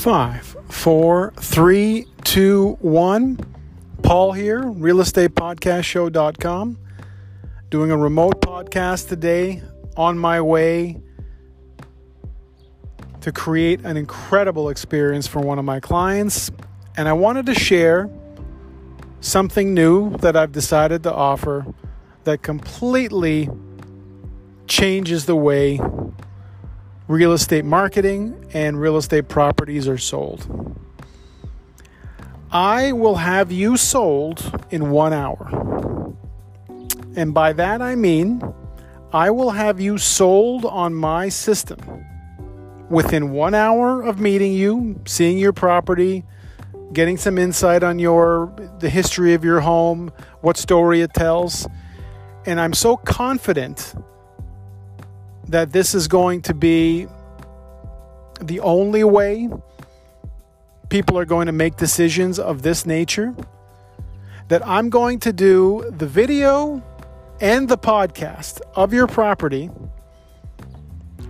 Five, four, three, two, one. Paul here, realestatePodcastShow.com. Doing a remote podcast today on my way to create an incredible experience for one of my clients. And I wanted to share something new that I've decided to offer that completely changes the way real estate marketing and real estate properties are sold. I will have you sold in one hour. And by that I mean, I will have you sold on my system within one hour of meeting you, seeing your property, getting some insight on your the history of your home, what story it tells. And I'm so confident that this is going to be the only way people are going to make decisions of this nature that I'm going to do the video and the podcast of your property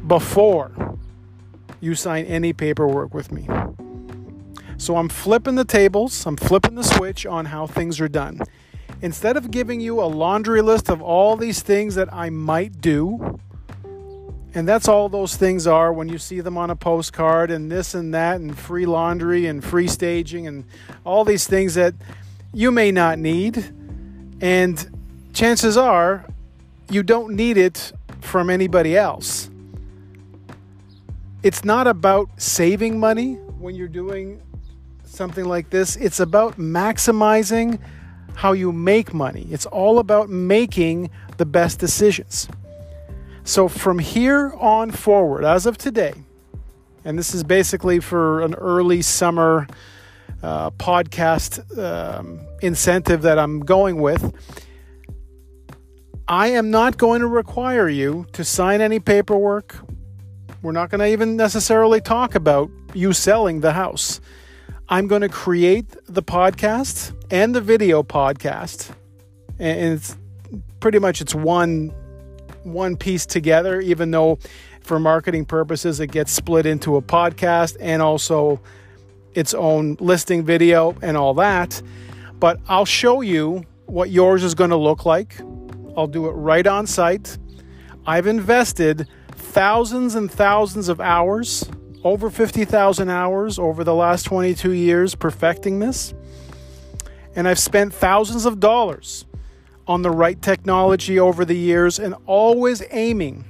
before you sign any paperwork with me. So I'm flipping the tables, I'm flipping the switch on how things are done. Instead of giving you a laundry list of all these things that I might do, and that's all those things are when you see them on a postcard and this and that and free laundry and free staging and all these things that you may not need. And chances are you don't need it from anybody else. It's not about saving money when you're doing something like this, it's about maximizing how you make money. It's all about making the best decisions. So from here on forward, as of today, and this is basically for an early summer uh, podcast um, incentive that I'm going with. I am not going to require you to sign any paperwork. We're not going to even necessarily talk about you selling the house. I'm going to create the podcast and the video podcast, and it's pretty much it's one one piece together, even though for marketing purposes it gets split into a podcast and also its own listing video and all that. But I'll show you what yours is going to look like. I'll do it right on site. I've invested thousands and thousands of hours, over 50,000 hours over the last 22 years perfecting this. And I've spent thousands of dollars on the right technology over the years and always aiming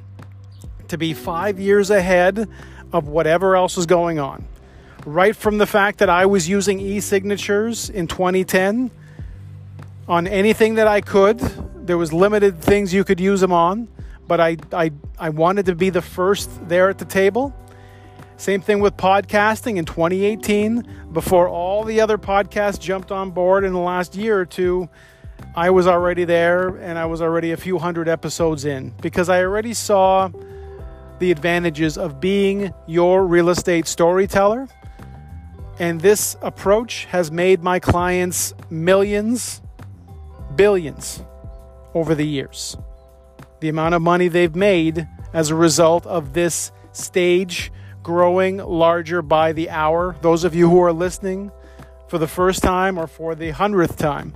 to be five years ahead of whatever else is going on. Right from the fact that I was using e signatures in 2010 on anything that I could, there was limited things you could use them on, but I, I, I wanted to be the first there at the table. Same thing with podcasting in 2018. Before all the other podcasts jumped on board in the last year or two, I was already there and I was already a few hundred episodes in because I already saw the advantages of being your real estate storyteller. And this approach has made my clients millions, billions over the years. The amount of money they've made as a result of this stage growing larger by the hour. Those of you who are listening for the first time or for the hundredth time,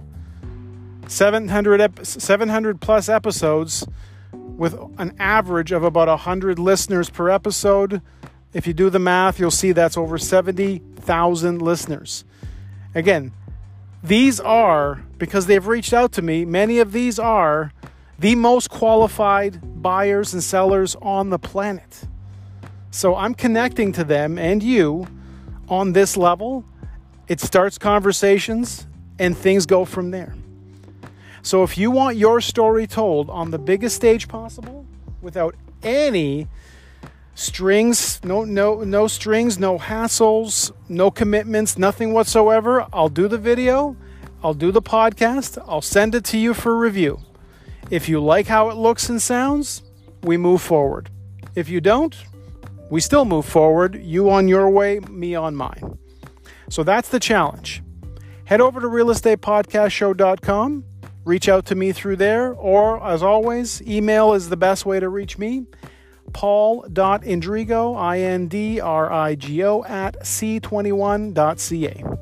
700, ep- 700 plus episodes with an average of about 100 listeners per episode. If you do the math, you'll see that's over 70,000 listeners. Again, these are, because they've reached out to me, many of these are the most qualified buyers and sellers on the planet. So I'm connecting to them and you on this level. It starts conversations and things go from there. So if you want your story told on the biggest stage possible without any strings, no no no strings, no hassles, no commitments, nothing whatsoever, I'll do the video, I'll do the podcast, I'll send it to you for review. If you like how it looks and sounds, we move forward. If you don't, we still move forward, you on your way, me on mine. So that's the challenge. Head over to realestatepodcastshow.com reach out to me through there, or as always, email is the best way to reach me. Paul.indrigo, I N D R I G O, at c21.ca.